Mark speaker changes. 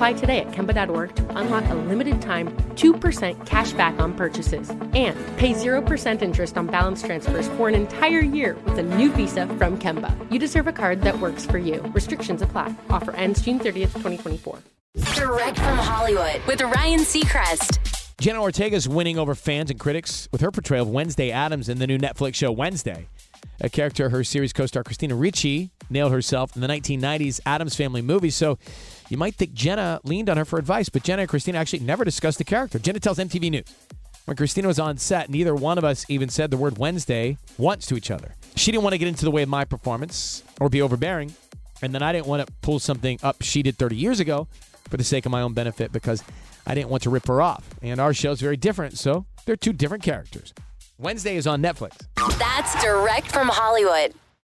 Speaker 1: Apply today at Kemba.org to unlock a limited time 2% cash back on purchases and pay 0% interest on balance transfers for an entire year with a new visa from Kemba. You deserve a card that works for you. Restrictions apply. Offer ends June 30th, 2024.
Speaker 2: Direct from Hollywood with Ryan Seacrest.
Speaker 3: Jenna Ortega's winning over fans and critics with her portrayal of Wednesday Addams in the new Netflix show Wednesday. A character her series co star Christina Ricci nailed herself in the 1990s Addams Family movie. So you might think Jenna leaned on her for advice, but Jenna and Christina actually never discussed the character. Jenna tells MTV News. When Christina was on set, neither one of us even said the word Wednesday once to each other. She didn't want to get into the way of my performance or be overbearing. And then I didn't want to pull something up she did 30 years ago for the sake of my own benefit because I didn't want to rip her off. And our show's very different, so they're two different characters. Wednesday is on Netflix.
Speaker 2: That's direct from Hollywood.